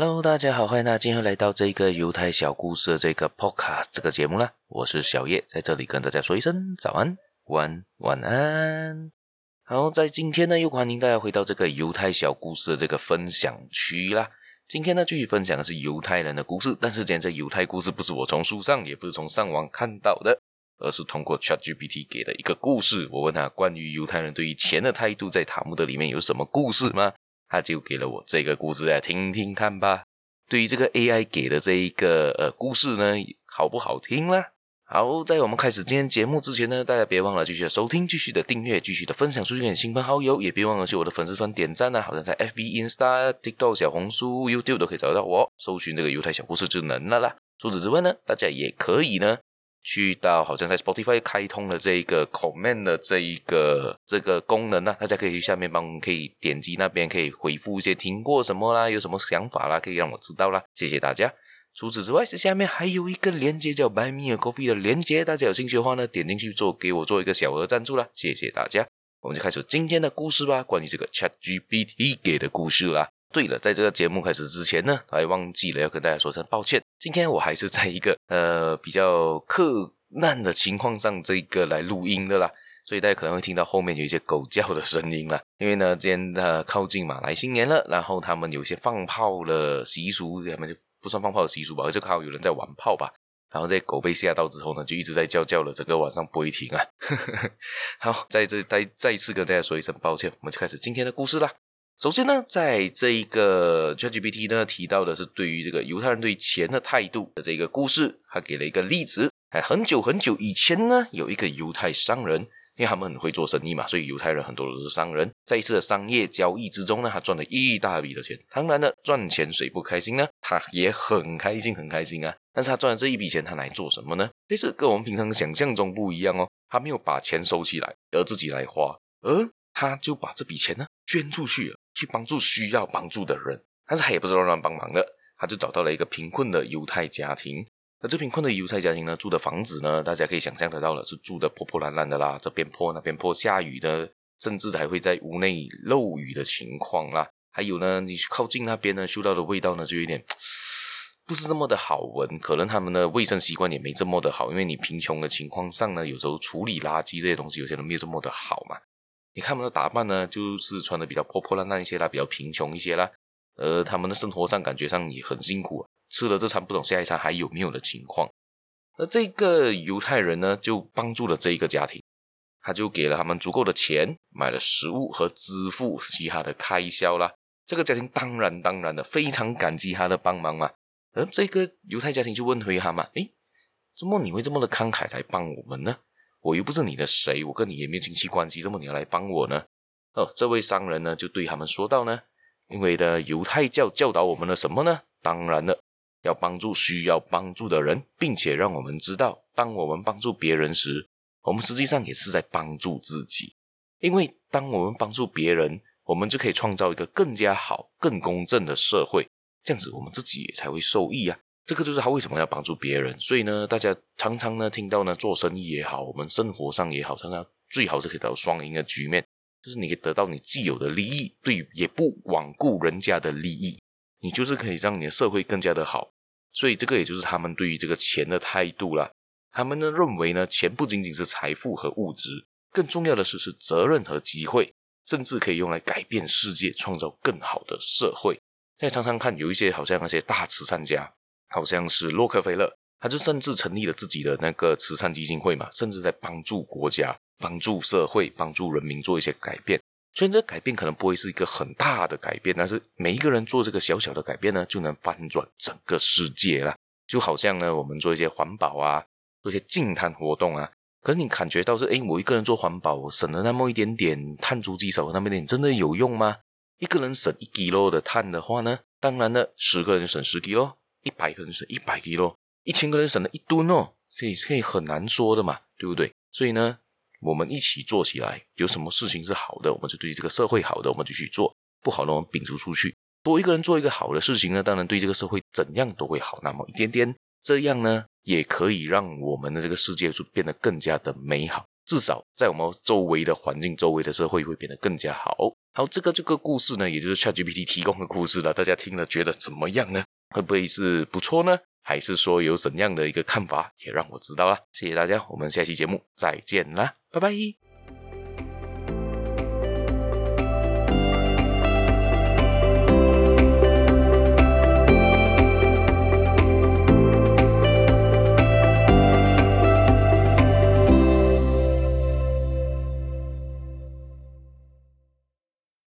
Hello，大家好，欢迎大家今天来到这个犹太小故事的这个 Podcast 这个节目啦。我是小叶，在这里跟大家说一声早安、晚晚安。好，在今天呢，又欢迎大家回到这个犹太小故事的这个分享区啦。今天呢，继续分享的是犹太人的故事，但是今天这犹太故事不是我从书上，也不是从上网看到的，而是通过 ChatGPT 给的一个故事。我问他关于犹太人对于钱的态度，在塔木德里面有什么故事吗？他就给了我这个故事来听听看吧。对于这个 AI 给的这一个呃故事呢，好不好听啦？好，在我们开始今天节目之前呢，大家别忘了继续的收听、继续的订阅、继续的分享出去给亲朋好友，也别忘了去我的粉丝团点赞啊，好像在 FB、Insta、TikTok、小红书、YouTube 都可以找到我，搜寻这个犹太小故事就能了啦。除此之外呢，大家也可以呢。去到好像在 Spotify 开通了这一个 comment 的这一个这个功能呢、啊，大家可以去下面帮可以点击那边可以回复一些听过什么啦，有什么想法啦，可以让我知道啦，谢谢大家。除此之外，这下面还有一个连接叫 By Me a Coffee 的连接，大家有兴趣的话呢，点进去做给我做一个小额赞助啦，谢谢大家。我们就开始今天的故事吧，关于这个 ChatGPT 给的故事啦。对了，在这个节目开始之前呢，还忘记了要跟大家说声抱歉。今天我还是在一个呃比较克难的情况上，这个来录音的啦，所以大家可能会听到后面有一些狗叫的声音啦。因为呢，今天呃靠近马来新年了，然后他们有一些放炮的习俗，他们就不算放炮的习俗吧，就看到有人在玩炮吧。然后这些狗被吓到之后呢，就一直在叫叫了，整个晚上不会停啊。好，在这再再一次跟大家说一声抱歉，我们就开始今天的故事啦。首先呢，在这一个 ChatGPT 呢提到的是对于这个犹太人对钱的态度的这个故事，他给了一个例子。哎，很久很久以前呢，有一个犹太商人，因为他们很会做生意嘛，所以犹太人很多都是商人。在一次的商业交易之中呢，他赚了一大笔的钱。当然了，赚钱谁不开心呢？他也很开心，很开心啊。但是他赚了这一笔钱，他来做什么呢？其实跟我们平常想象中不一样哦。他没有把钱收起来，而自己来花，而他就把这笔钱呢捐出去了。去帮助需要帮助的人，但是他也不是乱乱帮忙的，他就找到了一个贫困的犹太家庭。那这贫困的犹太家庭呢，住的房子呢，大家可以想象得到了，是住的破破烂烂的啦，这边破那边破，下雨呢，甚至还会在屋内漏雨的情况啦。还有呢，你靠近那边呢，嗅到的味道呢，就有点不是这么的好闻，可能他们的卫生习惯也没这么的好，因为你贫穷的情况上呢，有时候处理垃圾这些东西，有些人没有这么的好嘛。你看他们的打扮呢，就是穿的比较破破烂烂一些啦，比较贫穷一些啦。呃，他们的生活上感觉上也很辛苦，吃了这餐不懂下一餐还有没有的情况。而这个犹太人呢，就帮助了这一个家庭，他就给了他们足够的钱，买了食物和支付其他的开销啦。这个家庭当然当然的非常感激他的帮忙嘛。而这个犹太家庭就问回他嘛：“诶，怎么你会这么的慷慨来帮我们呢？”我又不是你的谁，我跟你也没有亲戚关系，怎么你要来帮我呢？哦，这位商人呢就对他们说道呢，因为的犹太教教导我们了什么呢？当然了，要帮助需要帮助的人，并且让我们知道，当我们帮助别人时，我们实际上也是在帮助自己。因为当我们帮助别人，我们就可以创造一个更加好、更公正的社会，这样子我们自己也才会受益啊。这个就是他为什么要帮助别人，所以呢，大家常常呢听到呢，做生意也好，我们生活上也好，常常最好是可以得到双赢的局面，就是你可以得到你既有的利益，对，也不罔顾人家的利益，你就是可以让你的社会更加的好。所以这个也就是他们对于这个钱的态度啦。他们呢认为呢，钱不仅仅是财富和物质，更重要的是是责任和机会，甚至可以用来改变世界，创造更好的社会。现在常常看有一些好像那些大慈善家。好像是洛克菲勒，他就甚至成立了自己的那个慈善基金会嘛，甚至在帮助国家、帮助社会、帮助人民做一些改变。虽然这改变可能不会是一个很大的改变，但是每一个人做这个小小的改变呢，就能翻转整个世界了。就好像呢，我们做一些环保啊，做一些净碳活动啊，可能你感觉到是，诶，我一个人做环保，我省了那么一点点碳足迹，少那么一点，真的有用吗？一个人省一 kilo 的碳的话呢，当然了，十个人省十 kilo。一百个人省一百 kg，一千个人省了一吨哦，所以可以很难说的嘛，对不对？所以呢，我们一起做起来，有什么事情是好的，我们就对这个社会好的，我们就去做；不好的，我们摒除出去。多一个人做一个好的事情呢，当然对这个社会怎样都会好那么一点点。这样呢，也可以让我们的这个世界就变得更加的美好。至少在我们周围的环境、周围的社会会变得更加好。好，这个这个故事呢，也就是 ChatGPT 提供的故事了，大家听了觉得怎么样呢？会不会是不错呢？还是说有怎样的一个看法，也让我知道啦。谢谢大家，我们下期节目再见啦，拜拜。